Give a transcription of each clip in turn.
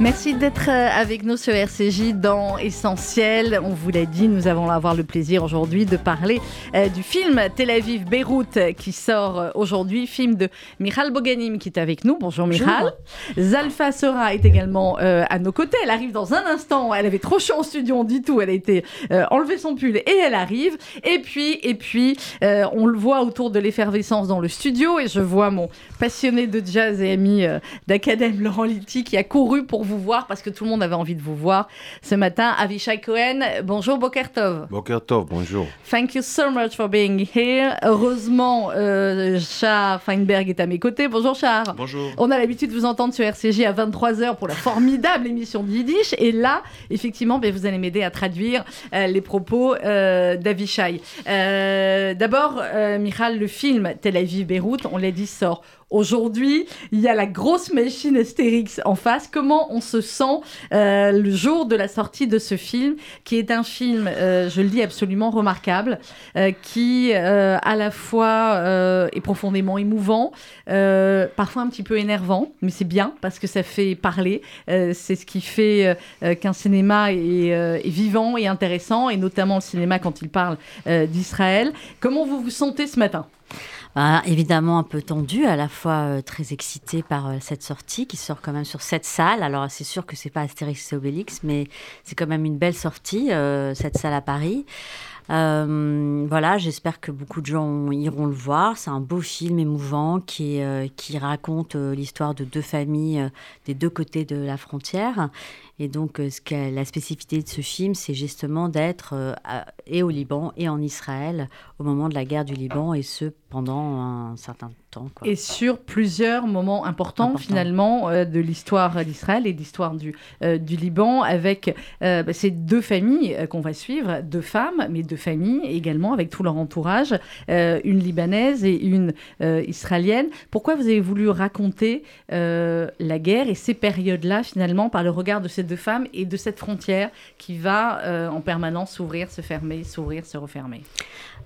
Merci d'être euh, avec nous sur RCJ dans Essentiel. On vous l'a dit, nous allons avoir le plaisir aujourd'hui de parler euh, du film Tel Aviv-Beyrouth qui sort euh, aujourd'hui, film de Michal Boganim qui est avec nous. Bonjour Michal. Zalfa Sora est également à nos côtés. Elle arrive dans un instant. Elle avait trop chaud en studio, on dit tout. Elle a été enlever son pull et elle arrive. Et puis, et puis on le voit autour de l'effervescence dans le studio et je vois mon passionné de jazz et ami d'acadème Laurent Litti qui a couru pour vous voir parce que tout le monde avait envie de vous voir ce matin. Avishai Cohen, bonjour Bokertov. Bokertov, bonjour. Thank you so much for being here. Heureusement, euh, Char Feinberg est à mes côtés. Bonjour Char. Bonjour. On a l'habitude de vous entendre sur RCJ à 23h pour la formidable émission de Yiddish. Et là, effectivement, ben, vous allez m'aider à traduire euh, les propos euh, d'Avishai. Euh, d'abord, Michal, le film Tel Aviv-Beyrouth, on l'a dit, sort Aujourd'hui, il y a la grosse machine Astérix en face. Comment on se sent euh, le jour de la sortie de ce film, qui est un film, euh, je le dis, absolument remarquable, euh, qui à la fois est profondément émouvant, parfois un petit peu énervant, mais c'est bien parce que ça fait parler. c'est ce qui fait qu'un cinéma est, est, vivant et intéressant, et notamment le cinéma quand il parle d'Israël. Comment vous vous sentez ce matin? Bah, évidemment un peu tendu, à la fois euh, très excité par euh, cette sortie qui sort quand même sur cette salle. Alors c'est sûr que c'est pas Astérix et Obélix, mais c'est quand même une belle sortie, euh, cette salle à Paris. Euh, voilà, j'espère que beaucoup de gens iront le voir. C'est un beau film émouvant qui, euh, qui raconte l'histoire de deux familles des deux côtés de la frontière. Et donc, ce que, la spécificité de ce film, c'est justement d'être et au Liban et en Israël au moment de la guerre du Liban, et ce pendant un certain temps. Quoi. Et sur plusieurs moments importants, finalement, de l'histoire d'Israël et de l'histoire du, du Liban, avec bah, ces deux familles qu'on va suivre, deux femmes, mais deux de famille également, avec tout leur entourage, euh, une libanaise et une euh, israélienne. Pourquoi vous avez voulu raconter euh, la guerre et ces périodes-là, finalement, par le regard de ces deux femmes et de cette frontière qui va en permanence s'ouvrir, se fermer, s'ouvrir, se refermer.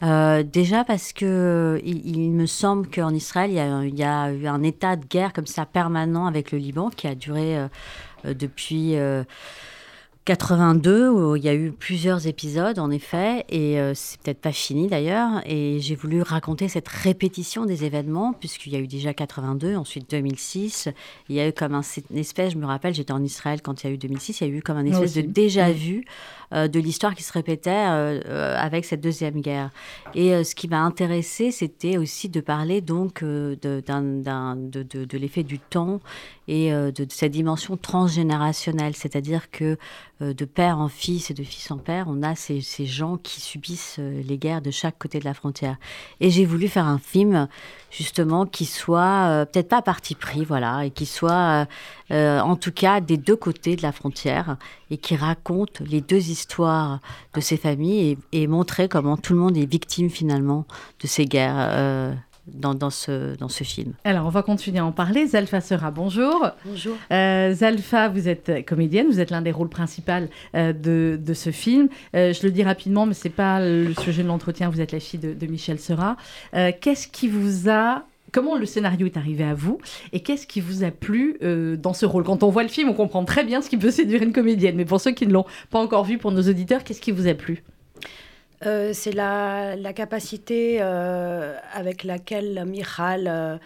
Déjà parce que il, me semble qu'en Israël, il y, a, il y, a, eu un état de guerre comme ça permanent avec le Liban qui a duré depuis 82 où il y a eu plusieurs épisodes en effet et euh, c'est peut-être pas fini d'ailleurs et j'ai voulu raconter cette répétition des événements puisqu'il y a eu déjà 82 ensuite 2006 il y a eu comme un, une espèce je me rappelle j'étais en Israël quand il y a eu 2006 il y a eu comme un espèce de déjà vu euh, de l'histoire qui se répétait euh, euh, avec cette deuxième guerre. Et ce qui m'a intéressé, c'était aussi de parler donc de, de, de, l'effet du temps et de, cette dimension transgénérationnelle, c'est-à-dire que de père en fils et de fils en père, on a ces, gens qui subissent les guerres de chaque côté de la frontière. Et j'ai voulu faire un film justement qui soit peut-être pas parti pris, voilà, et qui soit en tout cas des deux côtés de la frontière et qui raconte les deux histoires histoire de ces familles et, montrer comment tout le monde est victime finalement de ces guerres. Euh, dans, dans, ce, dans ce film. Alors, on va continuer à en parler. Zalfa Sera, bonjour. Bonjour. Euh, Zalfa, vous êtes comédienne, vous êtes l'un des rôles principaux euh, de, de, ce film. je le dis rapidement, mais ce n'est pas le sujet de l'entretien, vous êtes la fille de, de Michel Sera. Qu'est-ce qui vous a comment le scénario est arrivé à vous et qu'est-ce qui vous a plu euh, dans ce rôle? Quand on voit le film, on comprend très bien ce qui peut séduire une comédienne, mais pour ceux qui ne l'ont pas encore vu, pour nos auditeurs, qu'est-ce qui vous a plu? Euh, C'est la, capacité euh, avec laquelle Michal...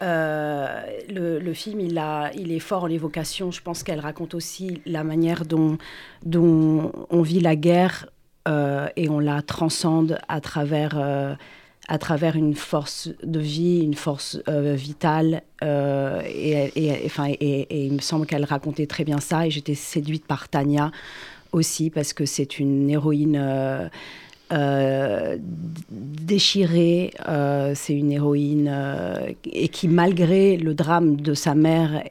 le, film, il, a, il est fort en évocation. Je pense qu'elle raconte aussi la manière dont, dont on vit la guerre et on la transcende à travers à travers une force de vie, une force euh, vitale. Euh, et, enfin, et, il me semble qu'elle racontait très bien ça. Et j'étais séduite par Tania aussi, parce que c'est une héroïne euh, déchirée, euh, c'est une héroïne euh, et qui, malgré le drame de sa mère,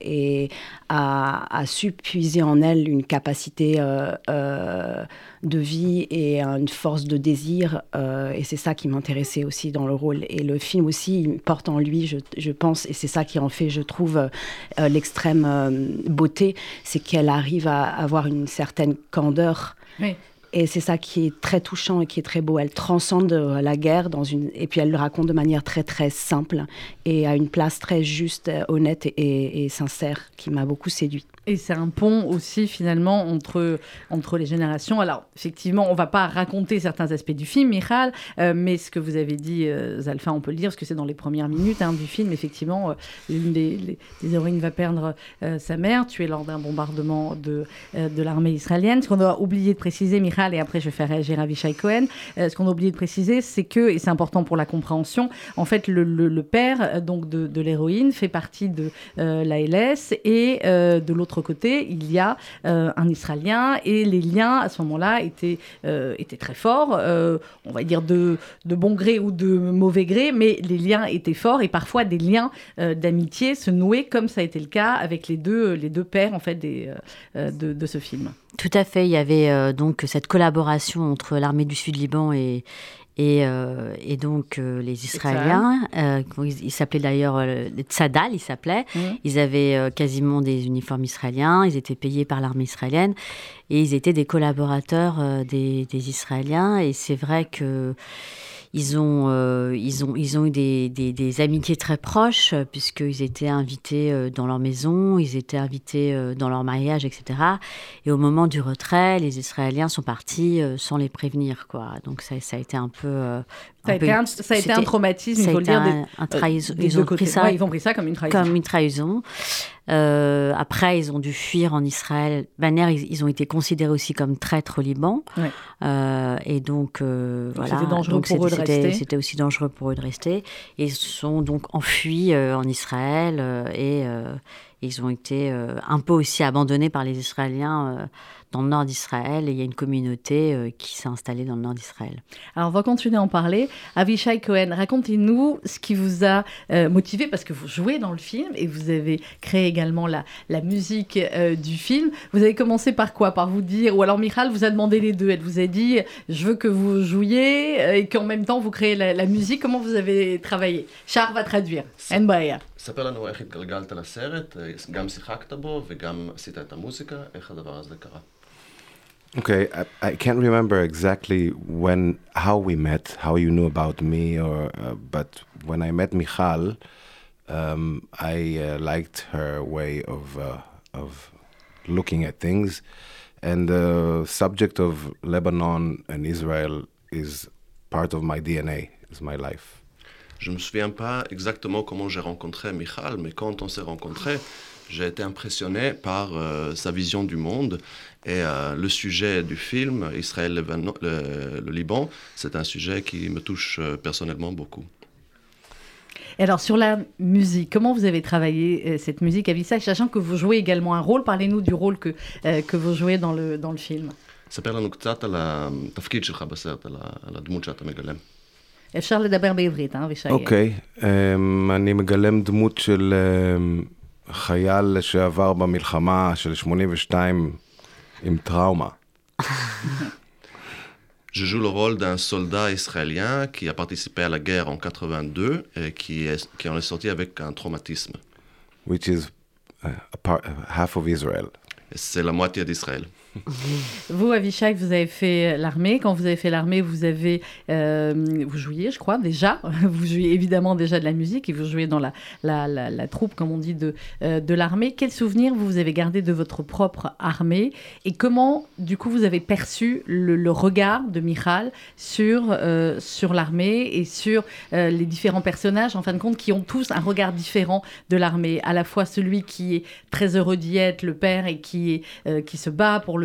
a, su puiser en elle une capacité de vie et une force de désir. et c'est ça qui m'intéressait aussi dans le rôle. Et le film aussi porte en lui, je, je pense, et c'est ça qui en fait, je trouve, l'extrême beauté, c'est qu'elle arrive à avoir une certaine candeur. Oui. Et c'est ça qui est très touchant et qui est très beau. Elle transcende euh, la guerre dans une et puis elle le raconte de manière très très simple et à une place très juste, euh, honnête et, et sincère qui m'a beaucoup séduite. Et c'est un pont aussi finalement entre, entre les générations. Alors effectivement, on va pas raconter certains aspects du film, Michal, euh, mais ce que vous avez dit, euh, Zalfa, on peut le dire, parce que c'est dans les premières minutes hein, du film, effectivement, euh, l'une des, héroïnes va perdre sa mère, tuée lors d'un bombardement de, de l'armée israélienne. Ce qu'on a oublié de préciser, Michal, et après je vais faire réagir Avishai Cohen, ce qu'on a oublié de préciser, c'est que, et c'est important pour la compréhension, en fait, le, le, père donc de, de l'héroïne fait partie de la LS et de l'autre côté, il y a euh, un Israélien et les liens à ce moment-là étaient, euh, étaient très forts, euh, on va dire de, de bon gré ou de mauvais gré, mais les liens étaient forts et parfois des liens d'amitié se nouaient comme ça a été le cas avec les deux, les deux pères en fait de, de ce film. Tout à fait. Il y avait donc cette collaboration entre l'armée du Sud-Liban et, euh, et, donc euh, les Israéliens, euh, ils s'appelaient d'ailleurs les Tzadal, ils s'appelaient. Mmh. Ils avaient quasiment des uniformes israéliens. Ils étaient payés par l'armée israélienne et ils étaient des collaborateurs des, des, Israéliens. Et c'est vrai que ils ont, euh, ils ont, ils ont eu des, des, amitiés très proches, puisqu'ils étaient invités euh, dans leur maison, ils étaient invités euh, dans leur mariage, etc. Et au moment du retrait, les Israéliens sont partis sans les prévenir. Quoi. Donc ça, ça a été un peu ça a, été un, ça a été un traumatisme, il faut le dire. Un, un trahison. ils, ont pris ça, ils ont pris ça comme une trahison. Comme une trahison. Euh, après, ils ont dû fuir en Israël. Banner, ils, ils, ont été considérés aussi comme traîtres au Liban. Ouais. Euh, et donc, euh, voilà. C'était dangereux pour eux de rester. C'était aussi dangereux pour eux de rester. Ils sont donc enfuis euh, en Israël euh, et ils ont été un peu aussi abandonnés par les Israéliens dans le nord d'Israël et il y a une communauté euh, qui s'est installée dans le nord d'Israël. Alors on va continuer à en parler. Avishai Cohen, racontez-nous ce qui vous a euh, motivé parce que vous jouez dans le film et vous avez créé également la, la musique euh, du film. Vous avez commencé par quoi Par vous dire, ou alors Michal vous a demandé les deux. Elle vous a dit, je veux que vous jouiez et qu'en même temps vous créez la, la musique. Comment vous avez travaillé Char va traduire. Enbaya. ספר לנו איך התגלגלת לסרט, גם שיחקת בו וגם עשית את המוזיקה, איך הדבר הזה קרה. Okay, I, I, can't remember exactly when, how we met, how you knew about me, or uh, but when I met Michal, um, I uh, liked her way of uh, of looking at things, and the subject of Lebanon and Israel is part of my DNA, is my life. Je me souviens pas exactement comment j'ai rencontré Michal, mais quand on s'est rencontrés, j'ai été impressionné par euh, sa vision du monde et euh, le sujet du film, Israël, le, le Liban, c'est un sujet qui me touche euh, personnellement beaucoup. Et alors sur la musique, comment vous avez travaillé cette musique à Vissa, sachant que vous jouez également un rôle Parlez-nous du rôle que, que vous jouez dans le, dans le film. ספר לנו קצת על התפקיד שלך בסרט, על הדמות שאתה מגלם. אפשר לדבר בעברית, אה, אבישי? אוקיי, אני מגלם דמות של חייל לשעבר במלחמה של 82 Im Trauma. Je joue le rôle d'un soldat israélien qui a participé à la guerre en 82 et qui, qui en est sorti avec un traumatisme. Which is uh, uh, half of Israel. C'est la moitié d'Israël. vous, Avishai, vous avez fait l'armée. Quand vous avez fait l'armée, vous avez, euh, vous jouiez, je crois, déjà. Vous jouiez évidemment déjà de la musique et vous jouez dans la, troupe, comme on dit, de, euh, l'armée. Quel souvenir vous avez gardé de votre propre armée et comment, du coup, vous avez perçu le, regard de Michal sur, euh, l'armée et sur les différents personnages, en fin de compte, qui ont tous un regard différent de l'armée? À la fois celui qui est très heureux d'y être, le père, et qui se bat pour le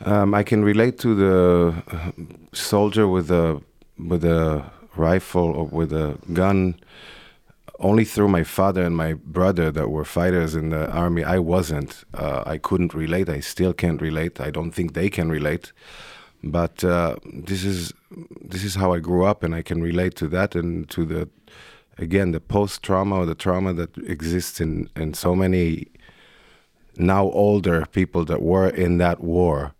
Um, I can relate to the soldier with a with a rifle or with a gun only through my father and my brother that were fighters in the army. I wasn't. Uh, I couldn't relate. I still can't relate. I don't think they can relate. But uh, this is this is how I grew up, and I can relate to that and to the again the post trauma or the trauma that exists in in so many now older people that were in that war,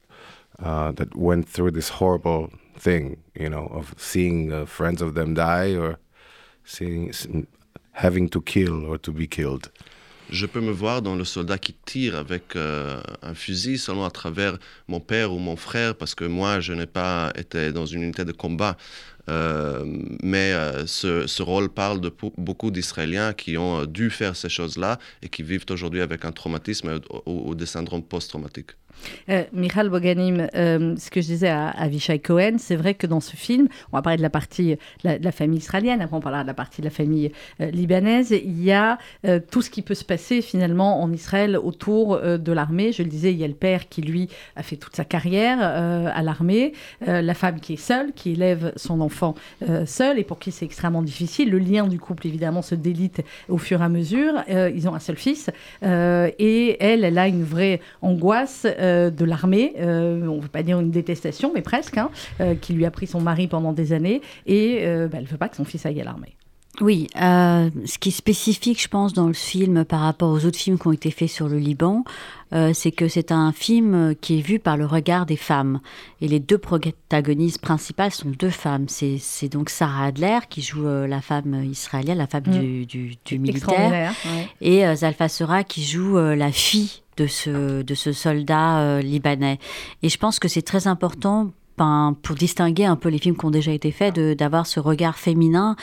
uh, that went through this horrible thing, you know, of seeing uh, friends of them die or seeing having to kill or to be killed. Je peux me voir dans le soldat qui tire avec euh, un fusil seulement à travers mon père ou mon frère, parce que moi, je n'ai pas été dans une unité de combat. Euh, mais euh, ce, ce, rôle parle de beaucoup d'Israéliens qui ont dû faire ces choses-là et qui vivent aujourd'hui avec un traumatisme ou, ou des syndromes post-traumatiques. Euh, Michal Boganim, euh, ce que je disais à, Avishai Cohen, c'est vrai que dans ce film, on va parler de la partie de la, famille israélienne, après on parlera de la partie de la famille euh, libanaise, il y a euh, tout ce qui peut se passer finalement en Israël autour de l'armée. Je le disais, il y a le père qui lui a fait toute sa carrière à l'armée, la femme qui est seule, qui élève son enfant seule et pour qui c'est extrêmement difficile. Le lien du couple évidemment se délite au fur et à mesure. ils ont un seul fils et elle, elle a une vraie angoisse. De l'armée, euh, on ne veut pas dire une détestation, mais presque, hein, euh, qui lui a pris son mari pendant des années, et bah, elle ne veut pas que son fils aille à l'armée. Oui, ce qui est spécifique, je pense, dans le film par rapport aux autres films qui ont été faits sur le Liban, c'est que c'est un film qui est vu par le regard des femmes. Et les deux protagonistes principales sont deux femmes. C'est donc Sarah Adler qui joue la femme israélienne, la femme mm. du, du, militaire, et Zalfa Sera qui joue la fille de ce, de ce soldat euh, libanais. Et je pense que c'est très important pour distinguer un peu les films qui ont déjà été faits, d'avoir ce regard féminin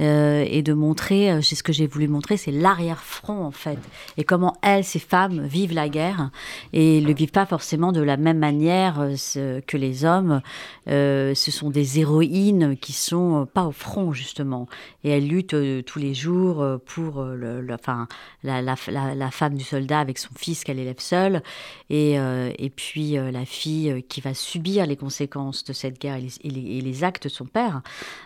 euh, et de montrer, euh, c'est ce que j'ai voulu montrer, c'est l'arrière-front en fait, et comment elles, ces femmes, vivent la guerre et ne vivent pas forcément de la même manière euh, que les hommes. ce sont des héroïnes qui sont pas au front justement, et elles luttent tous les jours pour le, enfin, la, la, la, femme du soldat avec son fils qu'elle élève seule, et, et puis la fille qui va subir les conséquences de cette guerre et les, actes de son père,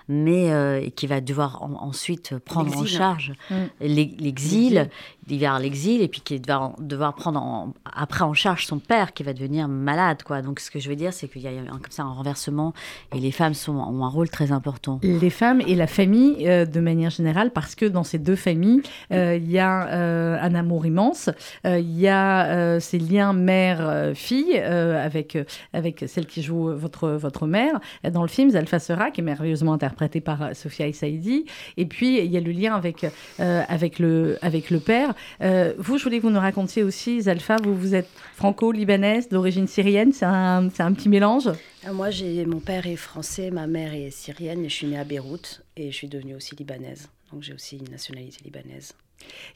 mais euh, qui va devoir ensuite prendre en charge mm. l'exil, vers l'exil, et puis qui va devoir prendre après en charge son père qui va devenir malade. Quoi. Donc ce que je veux dire, c'est qu'il y a un, comme ça un renversement, et les femmes sont, ont un rôle très important. Les femmes et la famille euh, de manière générale, parce que dans ces deux familles, euh, il y a un amour immense, il y a ces liens mère-fille avec, avec celle qui joue votre votre, mère dans le film, Zalfa Sera, qui est merveilleusement interprétée par euh, Sophia Issaidi. Et puis, il y a le lien avec, euh, avec, le, avec le père. Euh, vous, je voulais que vous nous racontiez aussi, Zalfa, vous, vous êtes franco-libanaise, d'origine syrienne, c'est un, un petit mélange? Moi, mon père est français, ma mère est syrienne, je suis née à Beyrouth, et je suis devenue aussi libanaise. Donc j'ai aussi une nationalité libanaise.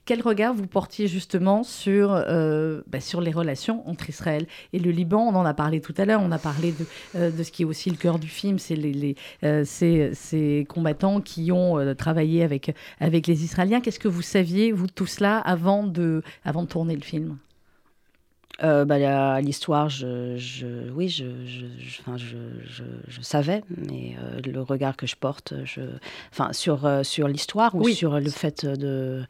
Quel regard vous portiez justement sur, euh, bah, sur les relations entre Israël et le Liban? On en a parlé tout à l'heure, on a parlé de, euh, de, ce qui est aussi le cœur du film, c'est les, euh, ces, ces, combattants qui ont travaillé avec, avec les Israéliens. Qu'est-ce que vous saviez, vous, de tout cela, avant de, avant de tourner le film? Euh, bah, L'histoire, je, je, oui, je, je, je, je, savais, mais euh, le regard que je porte je, sur, euh, sur l'histoire ou sur le fait de...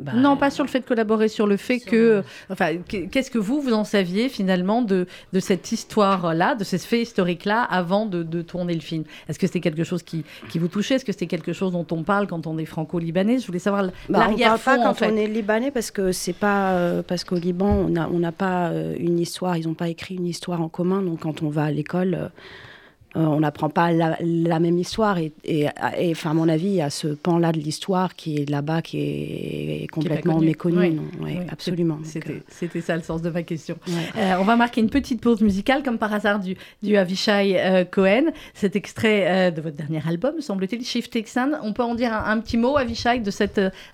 Bah, non, pas sur le fait de collaborer, sur le fait que. Enfin, qu'est-ce que vous, vous en saviez finalement de, de cette histoire-là, de ces faits historiques-là, avant de, de, tourner le film? Est-ce que c'était quelque chose qui, qui vous touchait? Est-ce que c'était quelque chose dont on parle quand on est franco-libanais? Je voulais savoir bah. On parle pas quand on est libanais parce que c'est pas. Euh, parce qu'au Liban, on n'a on pas euh, une histoire, ils n'ont pas écrit une histoire en commun, donc quand on va à l'école. Euh, euh, on n'apprend pas la, même histoire. Et, enfin, à mon avis, il y a ce pan-là de l'histoire qui est là-bas, qui est complètement méconnu. Oui. Absolument. Euh, c'était ça le sens de ma question. Euh, on va marquer une petite pause musicale, comme par hasard, du, du Avishai Cohen. Cet extrait de votre dernier album, semble-t-il, Shift Texan. On peut en dire un, petit mot, Avishai, de,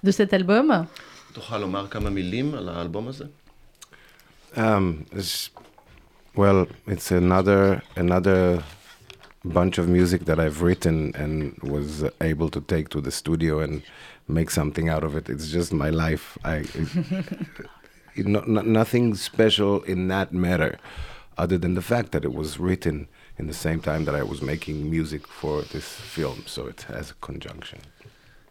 de cet album? Um, it's, Well, it's another another bunch of music that I've written and was able to take to the studio and make something out of it. It's just my life. I it, no, no, nothing special in that matter, other than the fact that it was written in the same time that I was making music for this film. So it has a conjunction.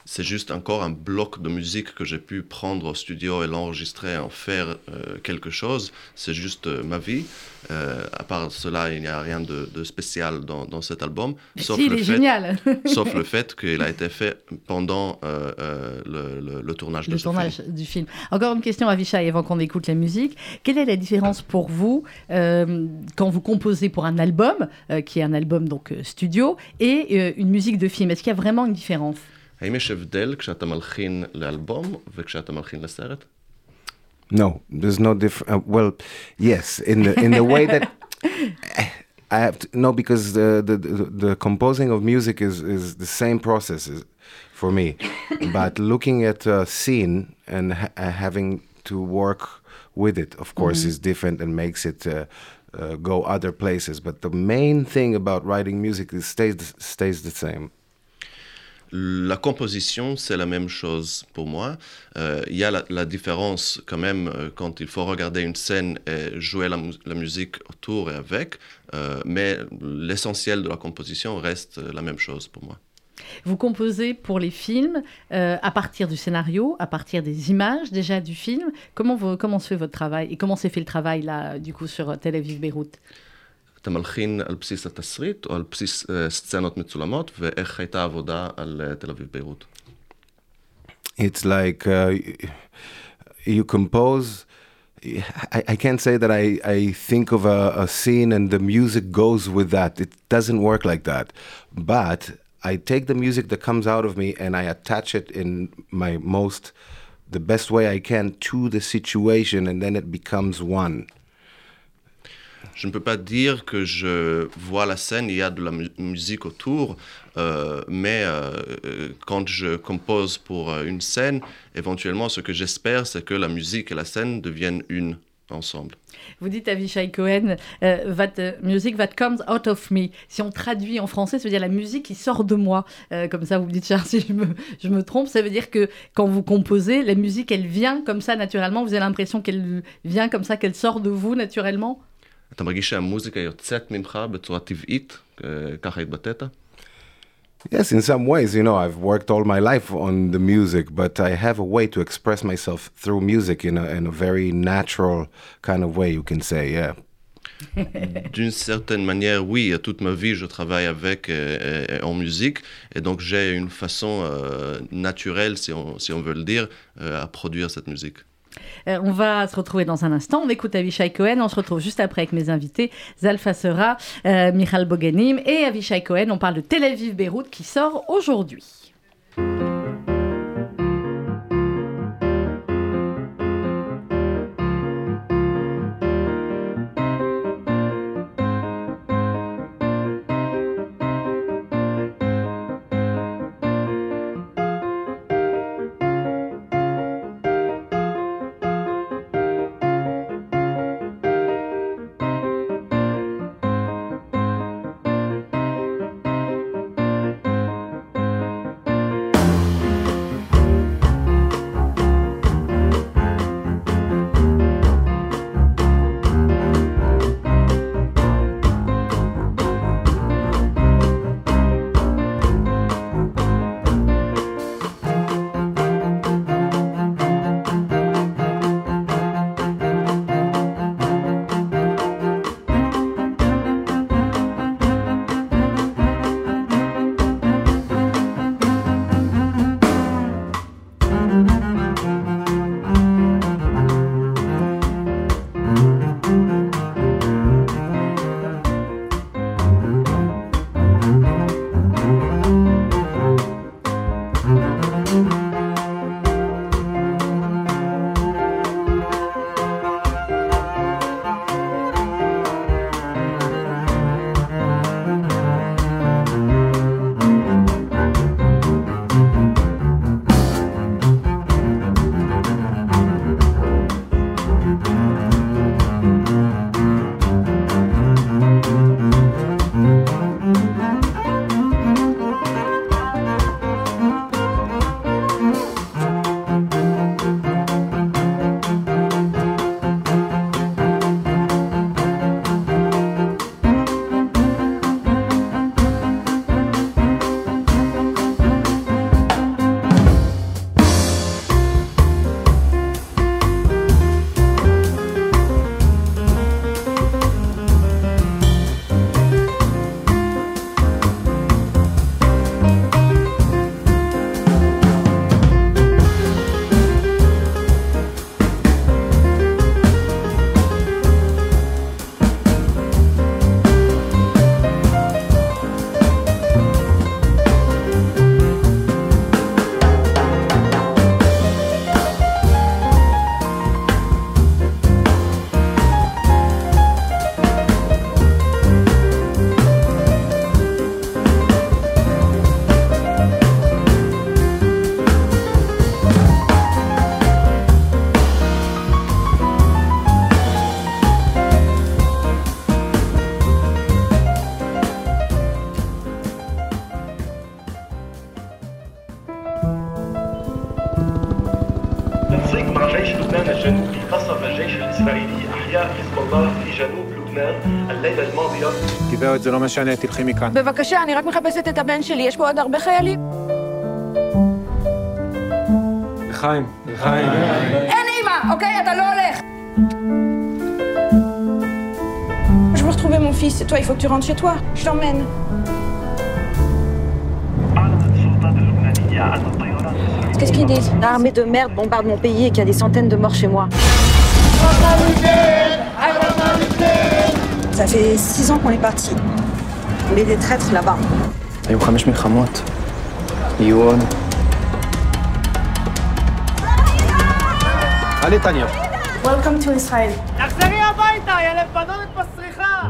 C'est juste encore un bloc de musique que j'ai pu prendre au studio et l'enregistrer, en faire euh, quelque chose. C'est juste euh, ma vie. Euh, à part cela, il n'y a rien de, de spécial dans, dans, cet album. Sauf, si, le fait, génial. sauf le fait qu'il a été fait pendant le, le, le, tournage, tournage film. du film. Encore une question à Vichy avant qu'on écoute la musique. Quelle est la différence pour vous quand vous composez pour un album, qui est un album donc studio, et une musique de film? Est-ce qu'il y a vraiment une différence? האם יש הבדל כשאתה מלחין לאלבום וכשאתה מלחין לסרט? No, there's no difference. Uh, well, yes, in the in the way that I have to, no, because the, the the composing of music is is the same process for me, but looking at a scene and ha having to work with it, of course, mm -hmm. is different and makes it. Uh, uh, go other places, but the main thing about writing music is stays stays the same. La composition, c'est la même chose pour moi. Euh, il y a la, différence quand même euh, quand il faut regarder une scène et jouer la, musique autour et avec, euh, mais l'essentiel de la composition reste la même chose pour moi. Vous composez pour les films à partir du scénario, à partir des images déjà du film. Comment, vous, comment se fait votre travail et comment s'est fait le travail là, du coup, sur Tel Aviv-Beyrouth אתה מלחין על בסיס התסריט או על בסיס uh, סצנות מצולמות, ואיך הייתה העבודה על uh, תל אביב-ביירות? It's like uh, you compose. I, I can't say that I, I think of a, a scene and the music goes with that. It doesn't work like that. But I take the music that comes out of me and I attach it in my most, the best way I can to the situation and then it becomes one. Je ne peux pas dire que je vois la scène, il y a de la mu musique autour, euh, mais euh, quand je compose pour euh, une scène, éventuellement, ce que j'espère, c'est que la musique et la scène deviennent une ensemble. Vous dites à Vishai Cohen, euh, that music that comes out of me. Si on traduit en français, ça veut dire la musique qui sort de moi. Euh, comme ça, vous me dites, Charles, si je me trompe, ça veut dire que quand vous composez, la musique, elle vient comme ça naturellement. Vous avez l'impression qu'elle vient comme ça, qu'elle sort de vous naturellement? אתה מרגיש שהמוזיקה יוצאת ממך בצורה טבעית, ככה התבטאת? Yes, in some ways, you know, I've worked all my life on the music, but I have a way to express myself through music in a, in a very natural kind of way, you can say, yeah. D'une certaine manière, oui, toute ma vie, je travaille avec euh, en musique, et donc j'ai une façon euh, naturelle, si on, si on veut le dire, euh, à produire cette musique. Euh, on va se retrouver dans un instant. On écoute Avishai Cohen. On se retrouve juste après avec mes invités, Zalfa Sera, euh, Michal Boganim et Avishai Cohen. On parle de Tel Aviv-Beyrouth qui sort aujourd'hui. זה לא משנה, תלכי מכאן. בבקשה, אני רק מחפשת את הבן שלי, יש פה עוד הרבה חיילים. לחיים, לחיים. אין אימא, אוקיי? אתה לא הולך. Je veux retrouver mon fils. Toi, il faut que tu rentres chez toi. Je t'emmène. Qu'est-ce qu'ils disent L'armée de merde bombarde mon pays et qu'il y a des centaines de morts chez moi. Ça fait six ans qu'on est parti. Est des traîtres là-bas. היו חמש מלחמות. יהיו עוד. עלי טניה. Welcome to Israel. תחזרי הביתה, יא לבנונית מסריחה!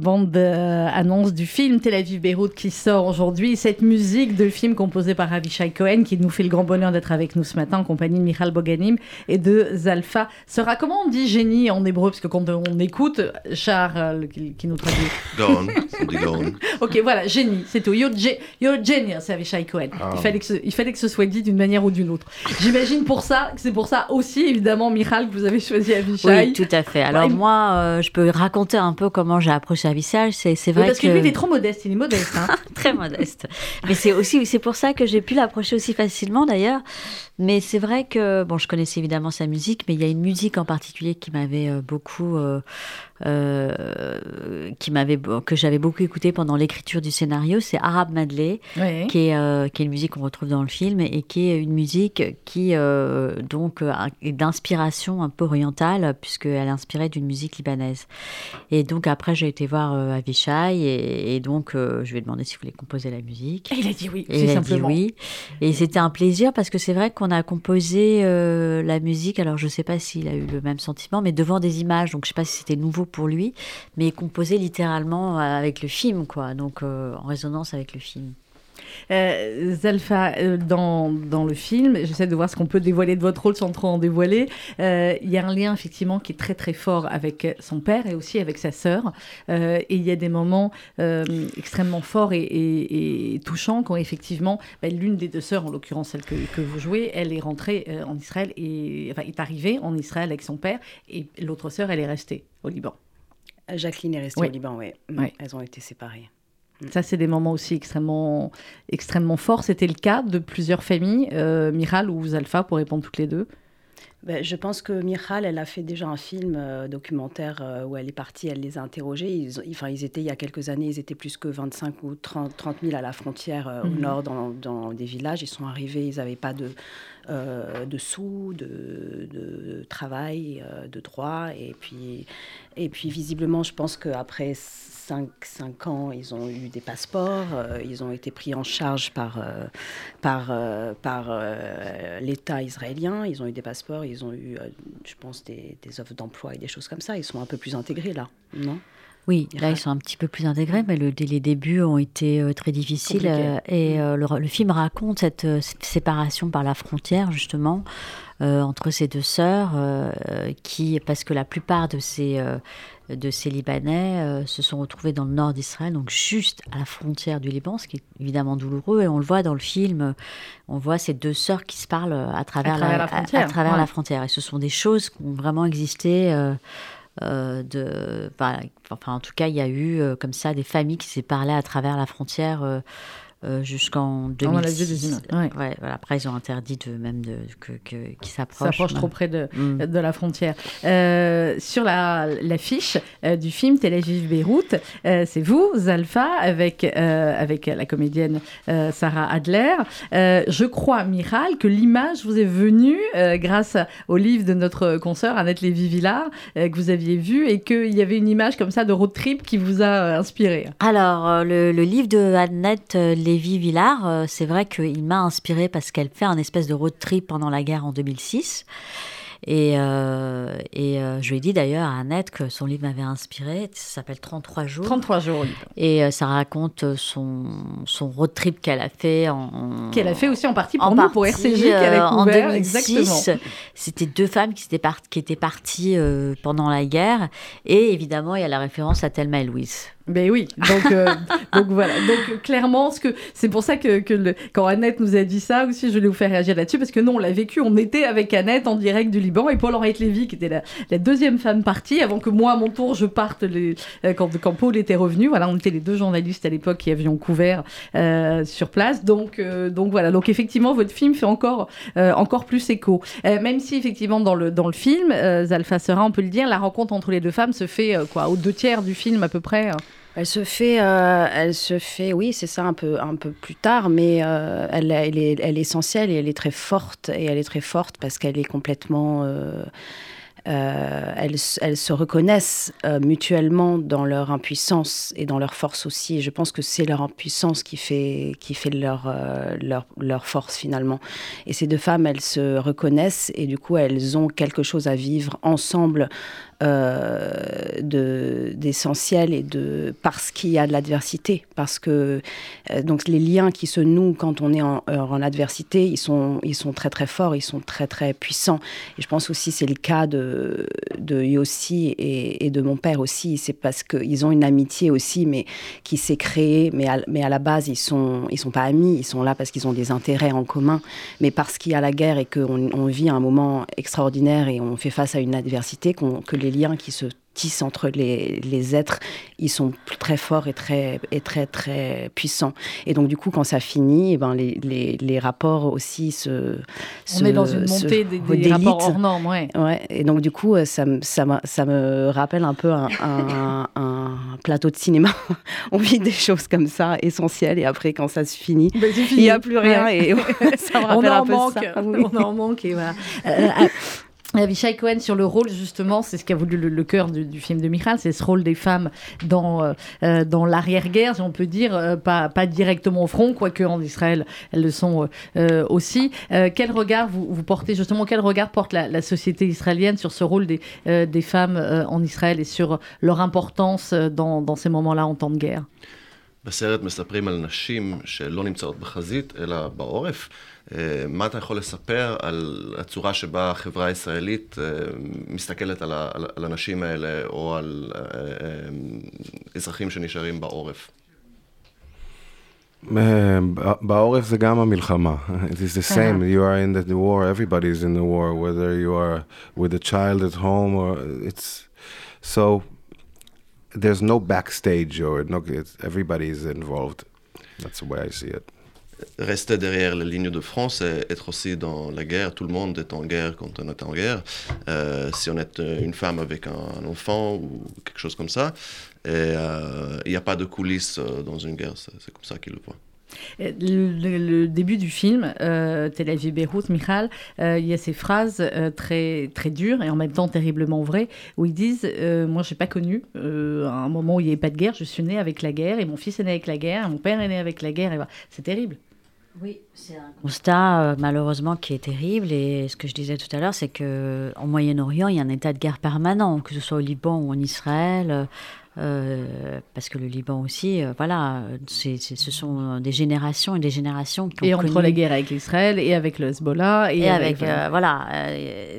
Bande euh, annonce du film Tel Aviv-Beyrouth qui sort aujourd'hui. Cette musique de film composée par Avishai Cohen, qui nous fait le grand bonheur d'être avec nous ce matin en compagnie de Michal Boganim et de Zalfa sera. Comment on dit génie en hébreu? Parce que quand on écoute, Char, euh, qui, qui nous traduit. Gaon. Ok, voilà, génie, c'est tout. You're, ge- you're genius, c'est Avishai Cohen. Ah. Il, fallait que ce, il fallait que ce soit dit d'une manière ou d'une autre. J'imagine pour ça, que c'est pour ça aussi, évidemment, Michal, que vous avez choisi Avishai. Oui, tout à fait. Alors Ouais, moi, euh, je peux raconter un peu comment j'ai approché C'est Oui, vrai parce que... que lui, il est trop modeste, il est modeste. Hein. très modeste. Mais c'est aussi c'est pour ça que j'ai pu l'approcher aussi facilement d'ailleurs. Mais c'est vrai que bon, je connaissais évidemment sa musique, mais il y a une musique en particulier qui m'avait euh, beaucoup euh, euh, qui m'avait que j'avais beaucoup écouté pendant l'écriture du scénario, c'est Arab Ouais. qui est euh, qui est une musique qu'on retrouve dans le film et qui est une musique qui euh, donc est d'inspiration un peu orientale puisqu'elle est inspirée d'une musique libanaise. Et donc après j'ai été voir Avishai et, et donc je lui ai demandé s'il voulait composer la musique. Et il a dit oui, Et il a simplement. dit oui. Et c'était un plaisir parce que c'est vrai qu'on a composé la musique. Alors je sais pas s'il a eu le même sentiment, mais devant des images. Donc je sais pas si c'était nouveau pour lui, mais composé littéralement euh, avec le film, quoi. Donc euh, en résonance avec le film. Euh, Zalfa, euh, dans, dans le film, j'essaie de voir ce qu'on peut dévoiler de votre rôle sans trop en dévoiler. Euh, Il y a un lien effectivement qui est très très fort avec son père et aussi avec sa sœur. Euh, et il y a des moments extrêmement forts et, et- et touchants quand effectivement bah, l'une des deux sœurs, en l'occurrence celle que, que vous jouez, elle est rentrée en Israël et enfin est arrivée en Israël avec son père et l'autre sœur elle est restée au Liban. Jacqueline est restée Oui. au Liban, oui. Oui. Elles ont été séparées. Ça, c'est des moments aussi extrêmement, extrêmement forts. C'était le cas de plusieurs familles, euh, Miral ou Zalfa, pour répondre toutes les deux? Ben, je pense que Michal, elle a fait déjà un film euh, documentaire euh, où elle est partie, elle les a interrogés. Ils, enfin, ils étaient, il y a quelques années, ils étaient plus que 25 ou 30, 30 000 à la frontière euh, Mhm. au nord, dans, dans des villages. Ils sont arrivés, ils n'avaient pas de, de sous, de, de travail, de droit. Et puis, et puis, visiblement, je pense qu'après 5, 5 ans, ils ont eu des passeports, euh, ils ont été pris en charge par, euh, par, euh, par l'État israélien, ils ont eu des passeports, ils ont eu, je pense, des, des offres d'emploi et des choses comme ça. Ils sont un peu plus intégrés là, non? Oui, là ils sont un petit peu plus intégrés, mais le, les débuts ont été très difficiles. Et euh, le, le film raconte cette, cette séparation par la frontière, justement, entre ces deux sœurs, euh, qui, parce que la plupart de ces, euh, de ces Libanais euh, se sont retrouvés dans le nord d'Israël, donc juste à la frontière du Liban, ce qui est évidemment douloureux. Et on le voit dans le film, euh, on voit ces deux sœurs qui se parlent euh, à travers, travers la à- frontière, à travers ouais. la frontière. Et ce sont des choses qui ont vraiment existé. euh, euh, de, enfin, enfin, en tout cas, il y a eu euh, comme ça des familles qui s'est parlé à travers la frontière euh, euh, jusqu'en On a la vue 2006. des images, ouais. Ouais, voilà. Après, ils ont interdit de même de que, que- qu'ils s'approchent. s'approche trop près de, Mm. de la frontière. Euh, sur la l'affiche euh, du film Tel Aviv-Beyrouth, euh, c'est vous, Zalfa, avec, euh, avec la comédienne euh, Sarah Adler. Euh, je crois, Miral, que l'image vous est venue euh, grâce au livre de notre consoeur Annette Lévy-Villard, euh, que vous aviez vu, et qu'il y avait une image comme ça de road trip qui vous a inspiré. Alors, le, le livre de Annette Lévy Villard, c'est vrai qu'il m'a inspiré parce qu'elle fait un espèce de road trip pendant la guerre en 2006. Et, euh, et euh, je lui ai dit d'ailleurs à Annette que son livre m'avait inspiré. Ça s'appelle 33 jours. 33 jours, oui. Et euh, ça raconte son, son road trip qu'elle a fait en. Qu'elle a fait aussi en partie pour nous, pour RCJ, qu'elle a couvert. En 2006, c'était deux femmes qui, étaient, qui étaient parties pendant la guerre. Et évidemment, il y a la référence à Thelma et Louise. Ben oui, donc, euh, donc voilà. Donc clairement, ce que, c'est pour ça que, que le, quand Annette nous a dit ça aussi, je voulais vous faire réagir là-dessus, parce que nous, on l'a vécu, on était avec Annette en direct du Liban, et Paul-Henri Lévy, qui était la, la, deuxième femme partie, avant que moi, à mon tour, je parte les, euh, quand, quand Paul était revenu. Voilà, on était les deux journalistes à l'époque qui avions couvert euh, sur place. Donc, euh, donc voilà, donc effectivement, votre film fait encore, euh, encore plus écho. même si effectivement, dans le, dans le film, Zalfa Sera, on peut le dire, la rencontre entre les deux femmes se fait quoi, aux deux tiers du film à peu près. Elle se fait, euh, elle se fait, oui, c'est ça, un peu, un peu plus tard, mais euh, elle, elle, est, elle est essentielle et elle est très forte. Et elle est très forte parce qu'elle est complètement. Euh, euh, elles, elles, se reconnaissent mutuellement dans leur impuissance et dans leur force aussi. je pense que c'est leur impuissance qui fait, qui fait leur, leur, leur, force finalement. Et ces deux femmes, elles se reconnaissent et du coup, elles ont quelque chose à vivre ensemble d'essentiel et de parce qu'il y a de l'adversité. Parce que donc les liens qui se nouent quand on est en, en adversité, ils sont, ils sont très très forts, ils sont très très puissants. Et je pense aussi c'est le cas de de, Yossi et, de mon père aussi. C'est parce qu'ils ont une amitié aussi, mais qui s'est créée. Mais à, mais à la base, ils sont, ils sont pas amis. Ils sont là parce qu'ils ont des intérêts en commun. Mais parce qu'il y a la guerre et qu'on on vit un moment extraordinaire et on fait face à une adversité, que les liens qui se entre les, les, êtres, ils sont très forts et très, et très, très puissants. Et donc, du coup, quand ça finit, eh ben, les, les, les, rapports aussi se. On est dans une montée des, des rapports hors normes, ouais. ouais. Et donc, du coup, ça, ça, ça me rappelle un peu un, un, un, plateau de cinéma. On vit des choses comme ça, essentielles, et après, quand ça se finit, ben, il n'y a plus rien. Et ça me rappelle un peu manque, ça. On en manque, et voilà. Euh, Avishai Cohen sur le rôle justement, c'est ce qu'a voulu le, cœur du, film de Michal, c'est ce rôle des femmes dans euh, euh, dans l'arrière-guerre, si on peut dire, euh, pas pas directement au front, quoique en Israël elles le sont aussi. quel regard vous, vous, portez justement, quel regard porte la, société israélienne sur ce rôle des des femmes en Israël et sur leur importance dans dans ces moments-là en temps de guerre? בסרט מספרים על נשים שלא נמצאות בחזית אלא בעורף. מה אתה יכול לספר על הצורה שבה החברה הישראלית מסתכלת על, על הנשים האלה או על אזרחים שנשארים בעורף? בעורף זה גם המלחמה. It is the same. You are in the war, everybody is in the war, whether you are with a child at home or it's so there's no backstage or no, everybody is involved. That's the way I see it. Rester derrière les lignes de France et être aussi dans la guerre. Tout le monde est en guerre quand on est en guerre. Euh, si on est une femme avec un, enfant ou quelque chose comme ça, euh, il n'y a pas de coulisses euh, dans une guerre. C'est comme ça qu'ils le voient. Le, début du film, euh, Tel Aviv Beyrouth, Michal, euh, il y a ces phrases euh, très, très dures et en même temps terriblement vraies où ils disent euh, Moi, j'ai pas connu un moment où il n'y avait pas de guerre, je suis né avec la guerre et mon fils est né avec la guerre, mon père est né avec la guerre. C'est terrible. Oui, c'est un constat malheureusement qui est terrible et ce que je disais tout à l'heure, c'est que en Moyen-Orient, il y a un état de guerre permanent, que ce soit au Liban ou en Israël. Euh, parce que le Liban aussi, euh, voilà, ce sont des générations et des générations qui ont Et entre la guerre avec Israël et avec le Hezbollah. Et, avec, euh, voilà,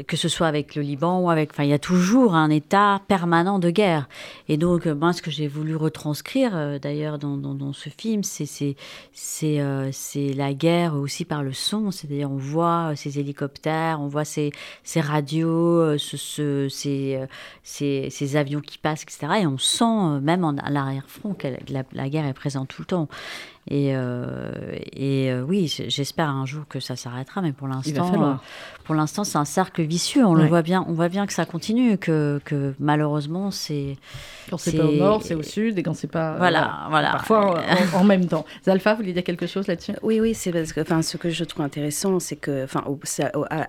que ce soit avec le Liban ou avec... Enfin, il y a toujours un état permanent de guerre. Et donc, moi, ce que j'ai voulu retranscrire, d'ailleurs, dans, dans, ce film, c'est, c'est, c'est, c'est la guerre aussi par le son. C'est-à-dire, on voit ces hélicoptères, on voit ces, ces radios, ce, ce, ces, ces, ces avions qui passent, etc. Et on sent euh, même en, à l'arrière-front, que la, la, guerre est présente tout le temps. Et, euh, et euh, oui, j'espère un jour que ça s'arrêtera, mais pour l'instant, pour l'instant, c'est un cercle vicieux. On le voit bien, on voit bien que ça continue, que, que malheureusement, c'est quand c'est pas au nord, c'est au sud, et quand c'est pas voilà, voilà, parfois en, même temps. Zalfa, vous voulez dire quelque chose là-dessus? Oui, oui, c'est parce que, enfin, ce que je trouve intéressant, c'est que, enfin,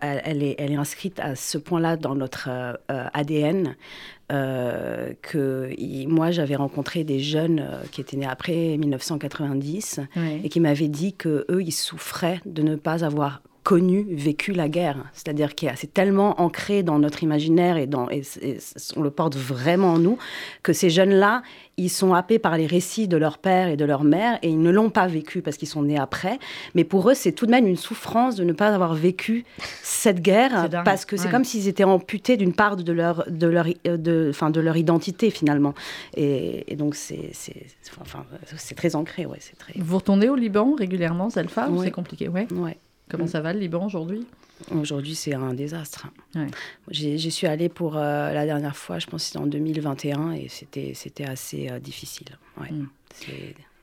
elle est, elle est inscrite à ce point-là dans notre ADN. Euh, que moi j'avais rencontré des jeunes euh, qui étaient nés après 1990 et qui m'avaient dit que eux ils souffraient de ne pas avoir connu, vécu la guerre. C'est-à-dire que c'est tellement ancré dans notre imaginaire et, dans, et, on le porte vraiment en nous que ces jeunes-là, ils sont happés par les récits de leur père et de leur mère et ils ne l'ont pas vécu parce qu'ils sont nés après. Mais pour eux, c'est tout de même une souffrance de ne pas avoir vécu cette guerre parce que c'est comme s'ils étaient amputés d'une part de leur, de, leur, de, fin, de leur identité finalement. Et, donc c'est enfin, très ancré. Ouais, très... Vous retournez au Liban régulièrement, Zalfa, c'est compliqué? Ouais. ouais. Comment ça va le Liban aujourd'hui? Aujourd'hui, c'est un désastre. J'y suis allée pour euh, la dernière fois, je pense que c'était en 2021, et c'était assez euh, difficile. Ouais. Mm.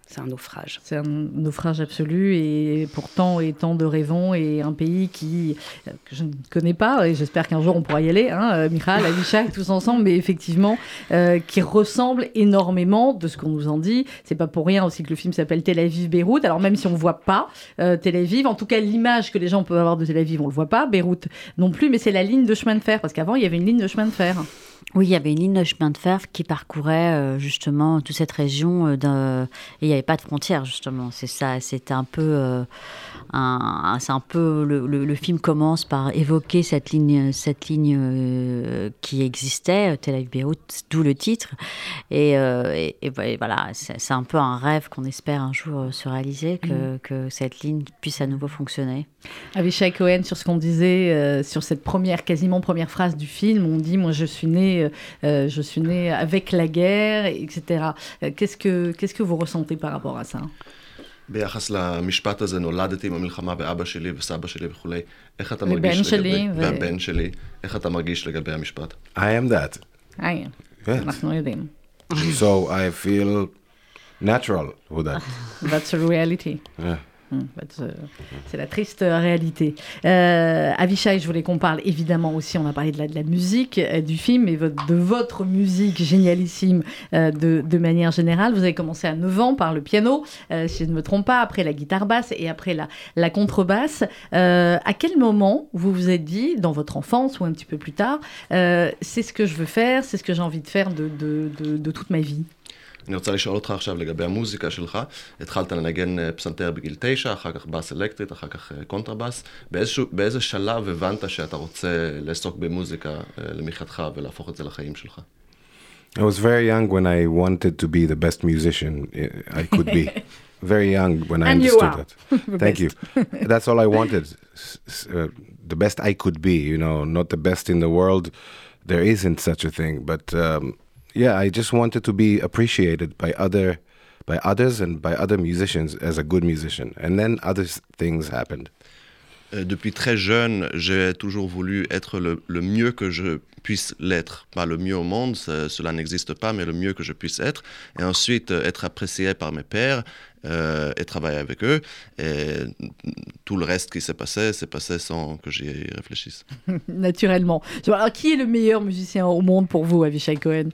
C'est un naufrage. C'est un naufrage absolu et pourtant étant de Révon et un pays qui que je ne connais pas et j'espère qu'un jour on pourra y aller, hein, euh, Michal, Avishak, tous ensemble, mais effectivement euh, qui ressemble énormément de ce qu'on nous en dit. C'est pas pour rien aussi que le film s'appelle Tel Aviv Beyrouth. Alors même si on voit pas euh, Tel Aviv, en tout cas l'image que les gens peuvent avoir de Tel Aviv, on le voit pas, Beyrouth non plus, mais c'est la ligne de chemin de fer parce qu'avant il y avait une ligne de chemin de fer. Oui, il y avait une ligne de chemin de fer qui parcourait euh, justement toute cette région. Euh, et il n'y avait pas de frontières, justement. C'est ça, c'était un peu. Euh, c'est un peu. Le, film commence par évoquer cette ligne, cette ligne qui existait, Tel Aviv-Beyrouth, d'où le titre. Et, voilà, c'est un peu un rêve qu'on espère un jour se réaliser, que, mm. que, cette ligne puisse à nouveau fonctionner. Avishai Cohen, sur ce qu'on disait, sur cette première, quasiment première phrase du film, on dit Moi, je suis né euh, euh, je suis né avec la guerre, etc. Euh, qu'est-ce que, qu'est-ce que vous ressentez par rapport à ça ביחס למשפט הזה, נולדתי עם המלחמה באבא שלי וסבא שלי וכולי, איך אתה מרגיש לגבי... ו... והבן שלי, איך אתה מרגיש לגבי המשפט? I am that. אנחנו יודעים. So I feel natural with that. That's a reality. Yeah. Hum, c'est la triste réalité. Euh, Avishai, je voulais qu'on parle évidemment aussi, on a parlé de la, musique euh, du film et de votre musique génialissime euh, de, manière générale. Vous avez commencé à 9 ans par le piano, euh, si je ne me trompe pas, après la guitare basse et après la, contrebasse. à quel moment vous vous êtes dit, dans votre enfance ou un petit peu plus tard, c'est ce que je veux faire, c'est ce que j'ai envie de faire de toute ma vie? אני רוצה לשאול אותך עכשיו לגבי המוזיקה שלך. התחלת לנגן פסנתר בגיל תשע, אחר כך בס אלקטרית, אחר כך קונטרבס. באיזשהו, באיזה שלב הבנת שאתה רוצה לעסוק במוזיקה למחייתך ולהפוך את זה לחיים שלך? I was very young when I wanted to be the best musician I could be. very young when I understood that. Thank you. That's all I wanted. Uh, the best I could be, you know, not the best in the world. There isn't such a thing, but um, yeah, I just wanted to be appreciated by other by others and by other musicians as a good musician. And then other things happened. Euh, depuis très jeune, j'ai toujours voulu être le, le, mieux que je puisse l'être. Pas le mieux au monde, cela n'existe pas, mais le mieux que je puisse être. Et ensuite, euh, être apprécié par mes pères euh, et travailler avec eux. Et tout le reste qui s'est passé, s'est passé sans que j'y réfléchisse. Naturellement. Alors, qui est le meilleur musicien au monde pour vous, Avishai Cohen?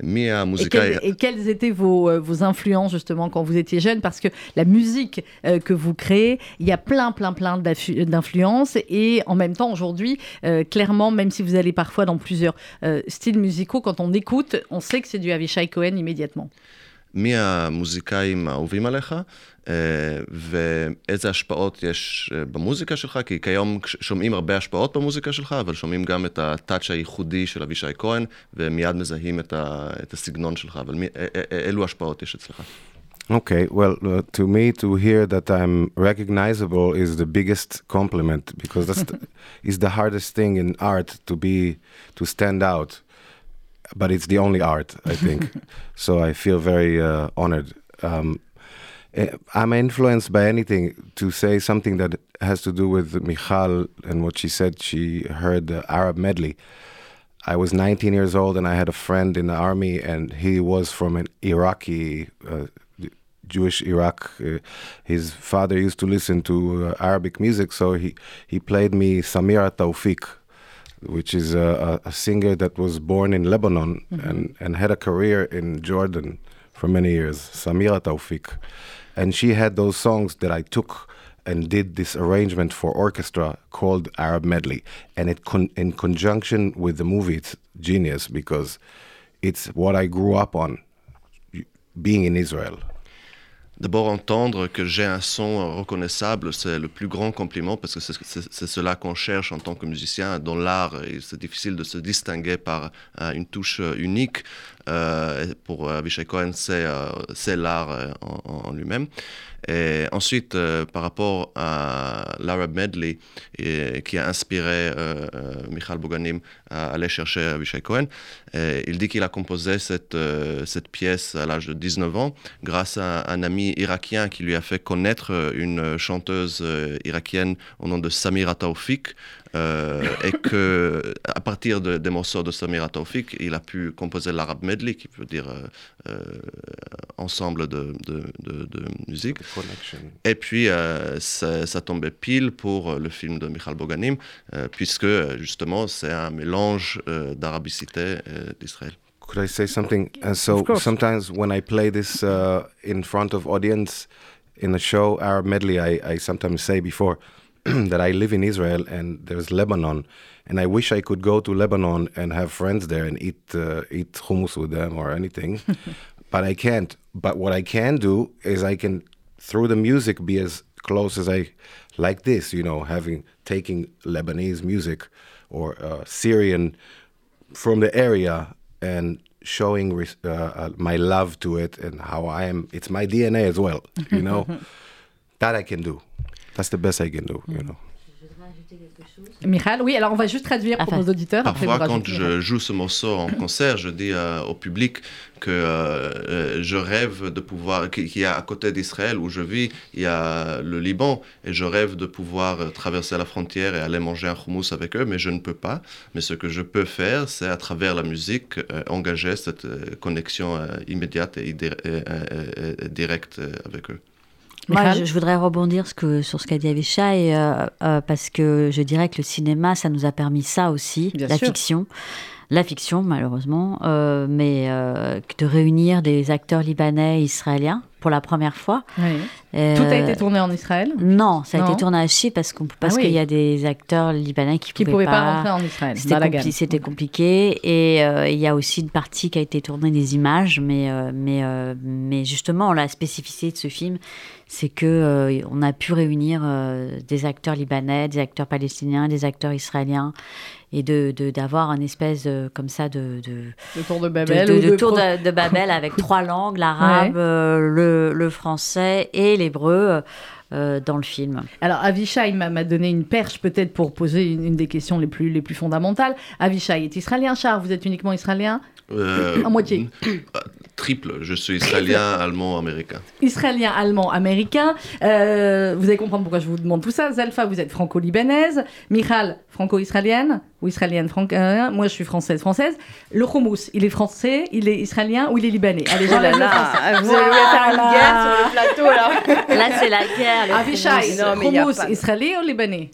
Et, quelles étaient vos, euh, vos, influences justement quand vous étiez jeune? Parce que la musique euh, que vous créez, il y a plein, plein, plein d'influences. Et en même temps, aujourd'hui, euh, clairement, même si vous allez parfois dans plusieurs styles musicaux, quand on écoute, on sait que c'est du Avishai Cohen immédiatement. מי המוזיקאים האהובים עליך, ואיזה השפעות יש במוזיקה שלך, כי כיום שומעים הרבה השפעות במוזיקה שלך, אבל שומעים גם את הטאץ' הייחודי של אבישי כהן, ומיד מזהים את, ה, את הסגנון שלך, אבל מי, אילו השפעות יש אצלך? Okay, well, uh, to me, to hear that I'm recognizable is the biggest compliment because that's the, is the hardest thing in art to be to stand out. But it's the only art, I think. so I feel very uh, honored. Um, eh, I'm influenced by anything to say something that has to do with Michal and what she said. She heard the Arab medley. I was 19 years old and I had a friend in the army, and he was from an Iraqi, uh, Jewish Iraq. Uh, his father used to listen to uh, Arabic music, so he, he played me Samira Tawfiq which is a, a, singer that was born in Lebanon mm-hmm. and, and had a career in Jordan for many years, Samira Taufik. And she had those songs that I took and did this arrangement for orchestra called Arab Medley. And it con- in conjunction with the movie, it's genius because it's what I grew up on, being in Israel. D'abord, entendre que j'ai un son reconnaissable, c'est le plus grand compliment parce que c'est cela qu'on cherche en tant que musicien dans l'art. C'est difficile de se distinguer par euh, une touche unique. Euh, pour Avishai Cohen, c'est euh, l'art en, lui-même. Et ensuite, euh, par rapport à l'Arab Medley, qui a inspiré euh, euh, Michal Boganim à aller chercher Avishai Cohen, il dit qu'il a composé cette, cette pièce à l'âge de 19 ans grâce à un ami irakien qui lui a fait connaître une chanteuse irakienne au nom de Samira Taufik, euh, et que à partir de, des morceaux de Samira Taufik, il a pu composer l'arabe medley, qui veut dire euh, euh, ensemble de, de, de musique. Et puis ça, ça, tombait pile pour le film de Michal Boganim, puisque justement c'est un mélange d'arabicité d'Israël. Could I say something? And so sometimes when I play this uh, in front of audience in a show, Arab medley, I, I sometimes say before. that I live in Israel and there's Lebanon, and I wish I could go to Lebanon and have friends there and eat uh, eat hummus with them or anything, but I can't. But what I can do is I can through the music be as close as I like this, you know, having taking Lebanese music or uh, Syrian from the area and showing uh, uh, my love to it and how I am. It's my DNA as well, you know. that I can do. That's the best I can do, you know. Michal, oui, alors on va juste traduire pour nos auditeurs. Parfois, quand je joue ce morceau en concert, je dis euh, au public que euh, euh, je rêve de pouvoir, qu'il y a à côté d'Israël où je vis, il y a le Liban, et je rêve de pouvoir traverser la frontière et aller manger un hummus avec eux, mais je ne peux pas. Mais ce que je peux faire, c'est à travers la musique engager cette connexion immédiate et directe avec eux. Moi, je, voudrais rebondir sur ce qu'a dit Avishai, euh, euh, parce que je dirais que le cinéma, ça nous a permis ça aussi, la fiction. La fiction, malheureusement, euh, mais de réunir des acteurs libanais et israéliens pour la première fois. Tout a été tourné en Israël Non, ça a été tourné à Chypre parce qu'on parce ah qu'il y a des acteurs libanais qui ne pouvaient, pas, rentrer en Israël. C'était compliqué et il y a aussi une partie qui a été tournée des images, mais mais mais justement la spécificité de ce film, c'est que euh, on a pu réunir euh, des acteurs libanais, des acteurs palestiniens, des acteurs israéliens, et de d'avoir un espèce comme ça de, de tour de Babel, de, tour de, Babel avec trois langues, l'arabe, euh, le, le, français et l'hébreu. dans le film. Alors Avishai m'a donné une perche peut-être pour poser une, une, des questions les plus, les plus fondamentales. Avishai est israélien, Char, vous êtes uniquement israélien? Euh, À moitié. triple. Je suis israélien, allemand, américain. Israélien, allemand, américain. Euh, vous allez comprendre pourquoi je vous demande tout ça. Zalfa, vous êtes franco-libanaise. Michal, franco-israélienne ou israélienne franco Moi, je suis française, française. Le hummus, il est français, il est israélien ou il est libanais? Allez, oh là là, vous allez faire une guerre sur le plateau là. Là, c'est la guerre. Avishai, israélien ou libanais?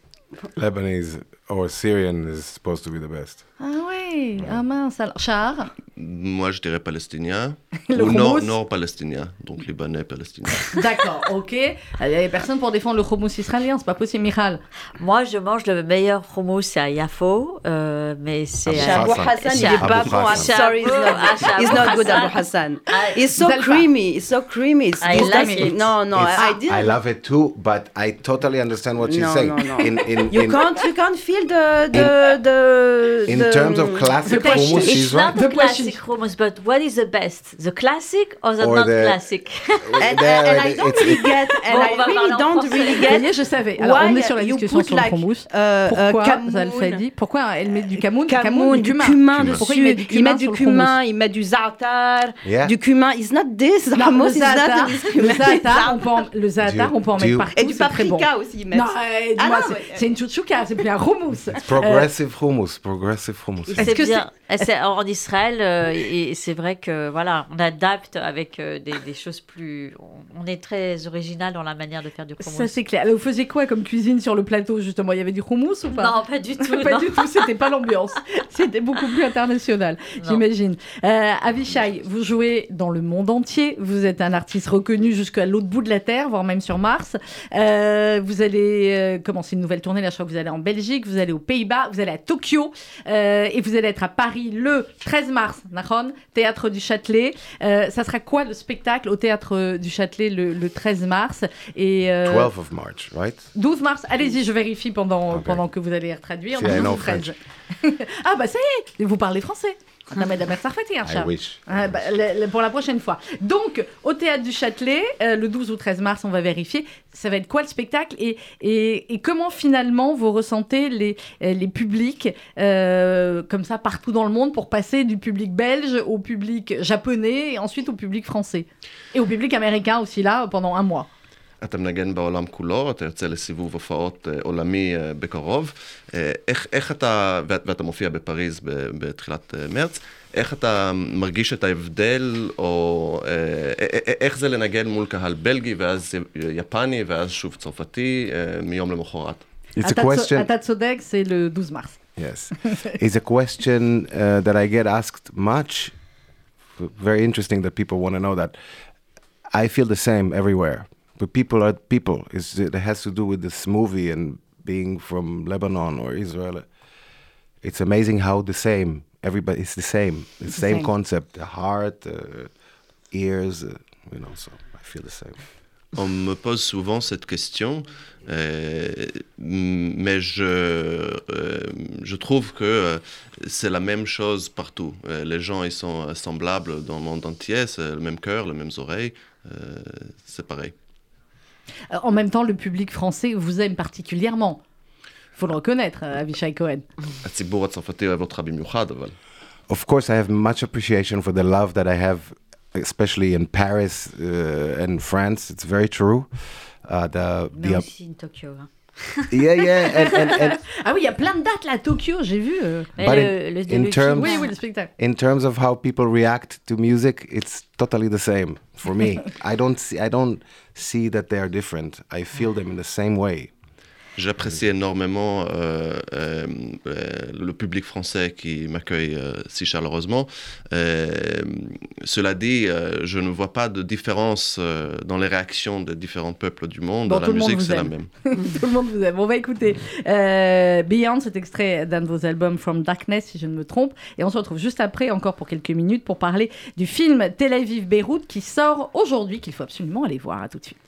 Lebanese or Syrian is supposed to be the best. Ah ouais, ah mince. Alors, Char? Moi, je dirais palestinien. ou nord, nord palestinien, donc libanais palestinien. D'accord, ok. Il n'y a personne pour défendre le hummus israélien, c'est pas possible, Michal. Moi, je mange le meilleur hummus à Yafo, euh, mais c'est. Abu Hassan, il est pas bon. I'm sorry, he's not, he's not good, Abu Hassan. It's so creamy, it's so creamy. It's, I like it. No, no, I didn't. I love it too, but I totally understand what she's no, saying. No, no. In, you can't, you can't feel the the in, the. In terms of classic hummus, it's she's not right. the classic hummus, but what is the best? The classic or the Or not the- classic? and, and, and I don't really get, and Bon, I really don't really get. voyez, je savais. Alors, why on est sur la discussion sur le hummus. euh, euh, Pourquoi, Camoun? Zalfa dit Pourquoi elle met du camoun? Camoun, du du cumin. dessus. Pourquoi il met du cumin met du sur le cumin, il met du za'atar, du cumin. It's not this. Hummus le is not le za'atar, on peut en, le za'atar, Do you- on peut en do mettre partout. Et du paprika aussi, ils mettent. Non, Ah c'est une chouchouka, c'est plus un hummus. hummus. Progressive hummus, progressive hummus. C'est bien. En Israël euh, et c'est vrai que voilà, on adapte avec euh, des, des, choses plus. On est très original dans la manière de faire du hummus. Ça c'est clair. Alors, vous faisiez quoi comme cuisine sur le plateau justement? Il y avait du hummus ou pas? Non, pas du tout. pas non. du tout. C'était pas l'ambiance. C'était beaucoup plus international, j'imagine. Euh, Avishai, vous jouez dans le monde entier. Vous êtes un artiste reconnu jusqu'à l'autre bout de la terre, voire même sur Mars. Euh, vous allez euh, commencer une nouvelle tournée. Là, je crois que vous allez en Belgique, vous allez aux Pays-Bas, vous allez à Tokyo euh, et vous allez être à Paris le 13 mars, Nahon, Théâtre du Châtelet. Euh, ça sera quoi le spectacle au Théâtre du Châtelet le, le 13 mars et, 12 of March, right? 12 mars, allez-y, je vérifie pendant, okay. pendant que vous allez retraduire. See, 12 ou 13. ah bah ça y est, vous parlez français. I wish. Ah, bah, le, le, pour la prochaine fois. Donc, au Théâtre du Châtelet, euh, le 12 ou 13 mars, on va vérifier. Ça va être quoi le spectacle et, et, et comment finalement vous ressentez les, les publics euh, comme ça partout dans le monde pour passer du public belge au public japonais et ensuite au public français? Et au public américain aussi là pendant un mois. אתה מנגן בעולם כולו, אתה יוצא לסיבוב הופעות עולמי בקרוב. איך, איך אתה, ואתה מופיע בפריז בתחילת מרץ, איך אתה מרגיש את ההבדל, או איך זה לנגן מול קהל בלגי, ואז יפני, ואז שוב צרפתי, מיום למחרת? אתה צודק, זה ל-12 מרס. Yes. It's a question uh, that I get asked much. Very interesting that people want to know that. I feel the same everywhere. But people are people. It's, it has to do with this movie and being from Lebanon or Israel. It's amazing how the same. Everybody, it's the same. It's the same, same, concept. The heart, uh, ears, uh, you know. So I feel the same. On me pose souvent cette question, euh, mais je, euh, je trouve que euh, c'est la même chose partout. les gens, ils sont semblables dans le monde entier, c'est le même cœur, les mêmes oreilles, c'est pareil. En même temps, le public français vous aime particulièrement. Il faut le reconnaître, Avishai Cohen. Of course, I have much appreciation for the love that I have, especially in Paris uh, and France. It's very true. Uh, the, the, aussi in Tokyo. Hein. Yeah, yeah. And, and, and ah oui, il y a plein de dates là à Tokyo, j'ai vu. Euh... But le, in, le, in le terms, oui, oui, le spectacle. In terms of how people react to music, it's totally the same for me. I don't see, I don't see that they are different. I feel them in the same way. J'apprécie énormément euh, euh, le public français qui m'accueille euh, si chaleureusement. cela dit, je ne vois pas de différence dans les réactions des différents peuples du monde. Bon, la musique, c'est la même. tout le monde vous aime. On va écouter Beyond, cet extrait d'un de vos albums From Darkness, si je ne me trompe. Et on se retrouve juste après, encore pour quelques minutes, pour parler du film Tel Aviv-Beyrouth qui sort aujourd'hui, qu'il faut absolument aller voir. À tout de suite.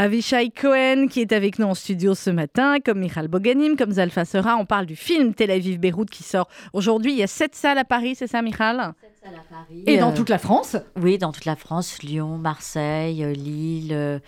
Avishai Cohen qui est avec nous en studio ce matin, comme Michal Boganim, comme Zalfa Sera. On parle du film Tel Aviv-Beyrouth qui sort aujourd'hui. Il y a sept salles à Paris, c'est ça, Michal? Sept salles à Paris. Et dans euh, toute la France? Oui, dans toute la France, Lyon, Marseille, euh, Lille.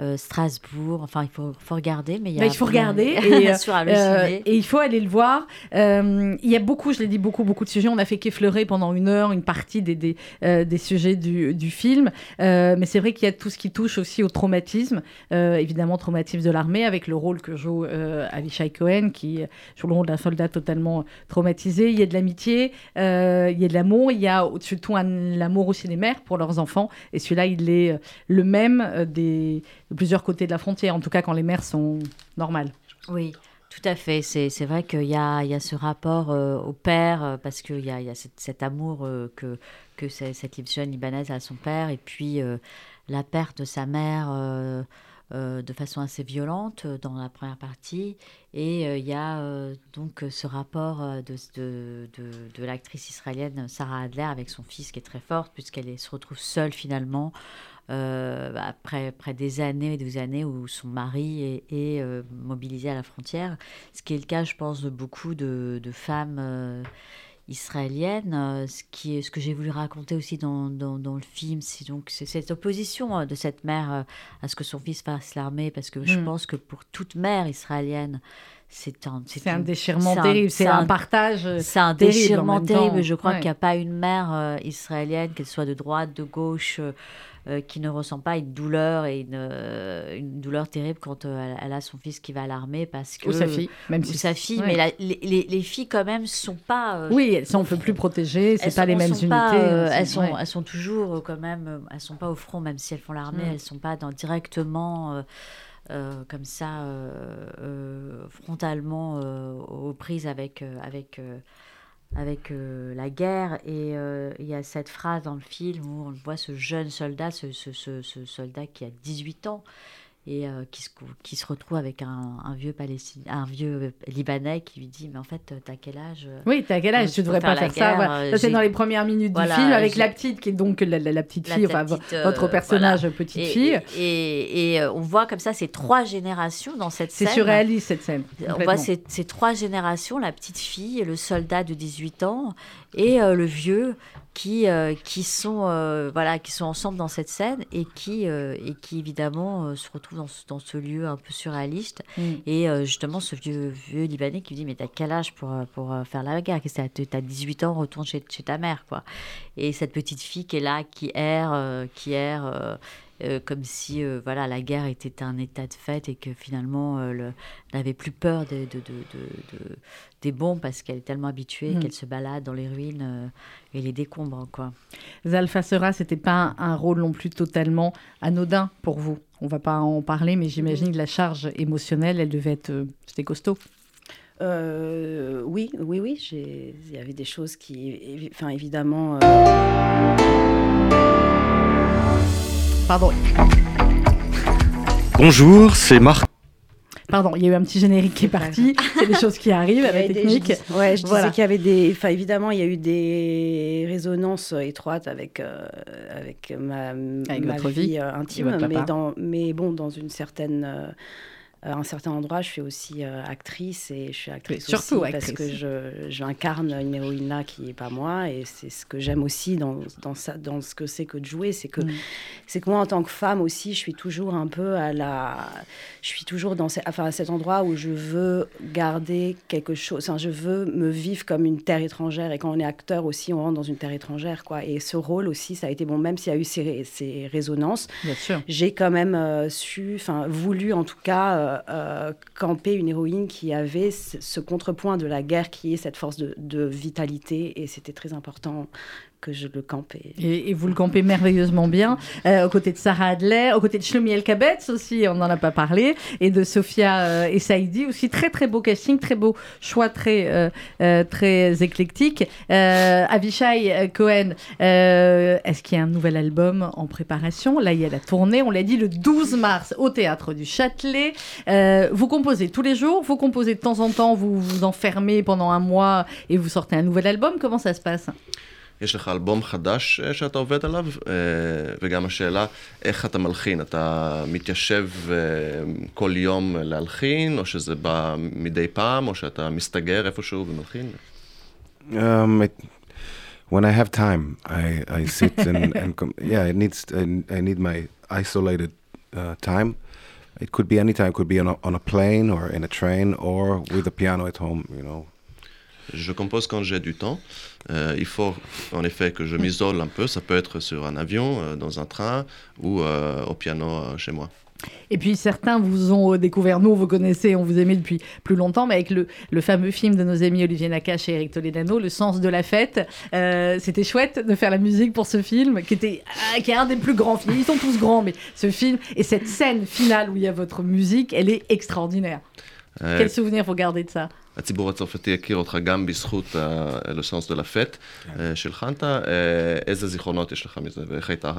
Euh, euh, Strasbourg, enfin il faut, faut regarder, mais il y a Bah, il faut regarder et, sur euh, halluciner. et il faut aller le voir. Euh, il y a beaucoup, je l'ai dit, beaucoup, beaucoup de sujets. On a fait qu'effleurer pendant une heure une partie des, des, euh, des sujets du, du film. Euh, mais c'est vrai qu'il y a tout ce qui touche aussi au traumatisme. Euh, évidemment, traumatisme de l'armée avec le rôle que joue euh, Avishai Cohen qui joue le rôle d'un soldat totalement traumatisé. Il y a de l'amitié, euh, il y a de l'amour. Il y a surtout un- l'amour aussi des mères pour leurs enfants. Et celui-là, il est euh, le même euh, des, de plusieurs côtés de la frontière, en tout cas quand les mères sont normales. Oui, tout à fait. C'est vrai qu'il y y a ce rapport euh, au père, euh, parce qu'il y a, il y a cet, cet amour euh, que, que cette jeune libanaise a à son père, et puis la perte de sa mère de façon assez violente dans la première partie. Et il y a donc ce rapport de, de, de, de l'actrice israélienne Sarah Adler avec son fils qui est très forte, puisqu'elle se retrouve seule finalement. Euh, après, après des années et des années où son mari est, est, euh, mobilisé à la frontière, ce qui est le cas, je pense, de beaucoup de, de femmes euh, israéliennes. Ce, qui est, ce que j'ai voulu raconter aussi dans, dans, dans le film, c'est donc cette opposition euh, de cette mère à ce que son fils fasse l'armée, parce que je Mm. pense que pour toute mère israélienne, c'est un, C'est un déchirement c'est un- terrible, c'est un partage C'est un terrible déchirement terrible. Je crois Ouais. qu'il n'y a pas une mère euh, israélienne, qu'elle soit de droite, de gauche, euh, qui ne ressent pas une douleur et une, euh, une douleur terrible quand euh, elle, a son fils qui va à l'armée parce que Ou sa fille, même ou si- sa fille. ouais. Mais la- les, les- les filles quand même sont pas. Oui, elles sont un peu plus protégées, c'est pas les sont- mêmes sont unités. pas, elles sont- ouais. elles sont toujours quand même, elles sont pas au front, même si elles font l'armée, Mm. elles sont pas dans, directement euh, comme ça, euh, euh, frontalement aux prises avec, avec, avec euh, la guerre. Et euh, il y a cette phrase dans le film où on voit ce jeune soldat, ce, ce- ce- ce soldat qui a 18 ans et euh, qui, se, qui se retrouve avec un, un vieux Palestinien, un vieux Libanais qui lui dit mais en fait t'as quel âge euh, Oui, t'as quel âge euh, Tu devrais pas faire ça. voilà. euh, Ça, c'est dans les premières minutes Voilà, du film avec la petite qui est donc la, la- la petite fille, la enfin petite, votre personnage voilà. petite Et- fille. Et, et- et, on voit comme ça ces trois générations dans cette C'est scène. surréaliste cette scène. On voit ces, ces trois générations, la petite fille, le soldat de 18 ans et euh, le vieux qui, euh, qui, sont, euh, voilà, qui sont ensemble dans cette scène et qui, et qui évidemment se retrouvent dans ce, dans ce lieu un peu surréaliste. Mm. Et justement, ce vieux, vieux Libanais qui lui dit Mais t'as quel âge pour, pour faire la guerre? T'as T'as 18 ans, retourne chez, chez ta mère. quoi. Et cette petite fille qui est là, qui erre, qui erre. euh, comme si euh, voilà la guerre était un état de fait et que finalement euh, le- elle n'avait plus peur de- des bombes parce qu'elle est tellement habituée Mm. qu'elle se balade dans les ruines euh, et les décombres quoi. Zalfa Sera, c'était pas un, un rôle non plus totalement anodin pour vous. On va pas en parler, mais j'imagine que la charge émotionnelle, elle devait être, euh, c'était costaud. Euh, oui, oui, oui. Il y avait des choses qui, enfin, évidemment. euh, Pardon, Bonjour, c'est Marc. Pardon, il y a eu un petit générique qui est parti. C'est des choses qui arrivent à Il y la des- technique. je dis- ouais, je Voilà. disais qu'il y avait des. Enfin, évidemment, il y a eu des résonances étroites avec, euh, avec ma, Avec ma votre vie, vie euh, intime. votre Mais, dans, mais bon, dans une certaine. euh, à un certain endroit, je suis aussi euh, actrice et je suis actrice surtout parce actrice. que je, j'incarne une héroïne là qui est pas moi et c'est ce que j'aime aussi dans, dans, ça, dans ce que c'est que de jouer, c'est que Mm. c'est que moi en tant que femme aussi, je suis toujours un peu à la, je suis toujours dans ce- enfin, à cet endroit où je veux garder quelque chose, enfin, je veux me vivre comme une terre étrangère et quand on est acteur aussi, on rentre dans une terre étrangère quoi. Et ce rôle aussi, ça a été bon, même s'il y a eu ces, ces résonances, Bien sûr. j'ai quand même euh, su, enfin voulu en tout cas euh, euh, camper une héroïne qui avait ce, contrepoint de la guerre qui est cette force de vitalité et c'était très important que je le campe. et- vous le campez merveilleusement bien, euh, aux côtés de Sarah Adler, aux côtés de Shlomi El Kabetz aussi, on n'en a pas parlé, et de Sophia euh, et Saïdi aussi. Très très beau casting, très beau choix, très, euh, euh, très éclectique. Euh, Avishai euh, Cohen, euh, est-ce qu'il y a un nouvel album en préparation? Là, il y a la tournée, on l'a dit, le 12 mars au théâtre du Châtelet. Euh, vous composez tous les jours, vous composez de temps en temps, vous vous enfermez pendant un mois et vous sortez un nouvel album. Comment ça se passe? יש לך אלבום חדש אה, שאתה עובד עליו, אה, וגם השאלה איך אתה מלחין, אתה מתיישב אה, כל יום להלחין, או שזה בא מדי פעם, או שאתה מסתגר איפשהו ומלחין? Um, it, when I have time, I, I sit and, and yeah, it needs I, I need my isolated uh, time. It could be any time. It could be on a, on a plane or in a train or with a piano at home. You know. Je compose quand j'ai du temps. Euh, il faut en effet que je m'isole un peu. Ça peut être sur un avion, euh, dans un train ou euh, au piano chez moi. Et puis certains vous ont découvert, nous vous connaissait, on vous aimait depuis plus longtemps, mais avec le, fameux film de nos amis Olivier Nakache et Eric Toledano, Le sens de la fête. C'était chouette de faire la musique pour ce film, qui, était, qui est un des plus grands films. Ils sont tous grands, mais ce film et cette scène finale où il y a votre musique, elle est extraordinaire. Euh, Quel souvenir vous gardez de ça הציבור הצרפתי הכיר אותך גם בזכות הלוסנס דה לפט שהלחנת. איזה זיכרונות יש לך מזה, ואיך הייתה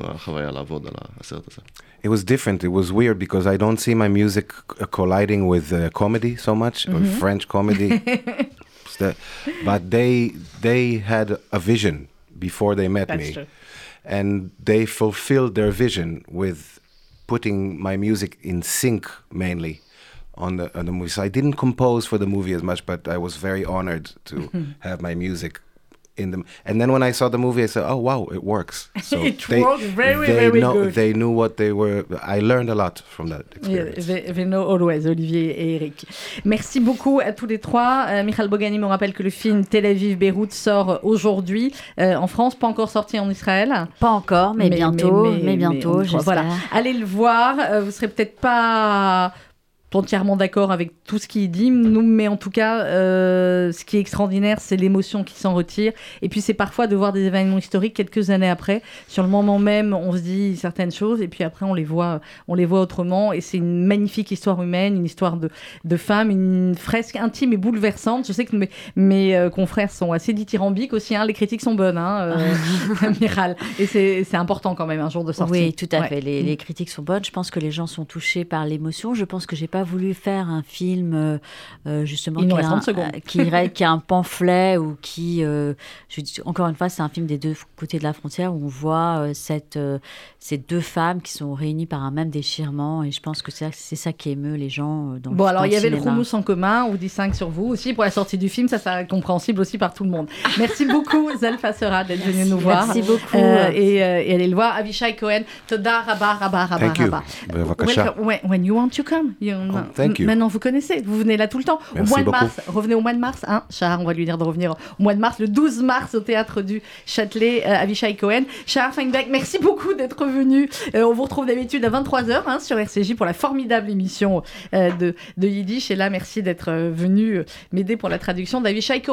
החוויה לעבוד על הסרט הזה? It was different. It was weird because I don't see my music c- colliding with uh, comedy so much, or Mhm. French comedy. It's the- but they they had a vision before they met That's me, true. and they fulfilled their vision with putting my music in sync mainly On the on the movie. So I didn't compose for the movie as much, but I was very honored to Mhm. have my music in them. And then when I saw the movie, I said, "Oh wow, it works." So It works very, they very know, good. They knew what they were. I learned a lot from that experience. Yeah, they- they know always, Olivier et Eric. Merci beaucoup à tous les trois. Euh, Michal Bogani me rappelle que le film Tel Aviv-Beyrouth sort aujourd'hui euh, en France, pas encore sorti en Israël. Pas encore, mais bientôt, mais bientôt, on- j'espère. Voilà, allez le voir. Euh, vous serez peut-être pas entièrement d'accord avec tout ce qu'il dit, nous, mais en tout cas, euh, ce qui est extraordinaire, c'est l'émotion qui s'en retire. Et puis, c'est parfois de voir des événements historiques quelques années après. Sur le moment même, on se dit certaines choses, et puis après, on les voit, on les voit autrement. Et c'est une magnifique histoire humaine, une histoire de, de femme, une fresque intime et bouleversante. Je sais que mes, mes euh, confrères sont assez dithyrambiques aussi. hein. Les critiques sont bonnes, hein, euh, Miral. Et c'est c'est important quand même un jour de sortie. Oui, tout à Ouais. fait. Les, les critiques sont bonnes. Je pense que les gens sont touchés par l'émotion. Je pense que j'ai pas voulu faire un film euh, euh, justement qui, reste a un, 30 secondes. euh, qui, reste- qui a un pamphlet ou qui, euh, je dis- encore une fois, c'est un film des deux côtés de la frontière où on voit euh, cette, euh, ces deux femmes qui sont réunies par un même déchirement. Et je pense que c'est ça- c'est ça qui émeut les gens. euh, Dans, Bon, alors dans il y avait le. Roumous en commun, ou 10-5 sur vous aussi pour la sortie du film, ça c'est compréhensible aussi par tout le monde. Merci beaucoup, Zalfa Sera, d'être venue nous voir. Merci beaucoup. Euh, et, euh, et allez le voir, Avishai Cohen, Toda Rabba Rabba Rabba Thank you. Rabba. Bevakasha. Welcome. When, when you want to come. You- Oh, thank you. Maintenant vous connaissez, vous venez là tout le temps. Merci au mois de mars, revenez au mois de mars, hein, Shahar, on va lui dire de revenir au mois de mars, le 12 mars au théâtre du Châtelet, euh, Avishai Cohen. Shahar Feinbeck, merci beaucoup d'être venu. Euh, on vous retrouve d'habitude à 23h hein, sur RCJ pour la formidable émission euh, de, de Yiddish. Et là, merci d'être euh, venu m'aider pour la traduction d'Avishai Cohen.